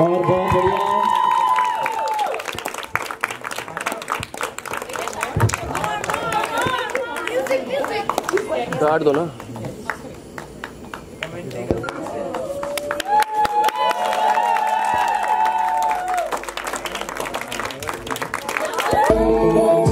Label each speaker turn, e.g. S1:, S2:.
S1: और बहुत बढ़िया
S2: काट दो ना Oh,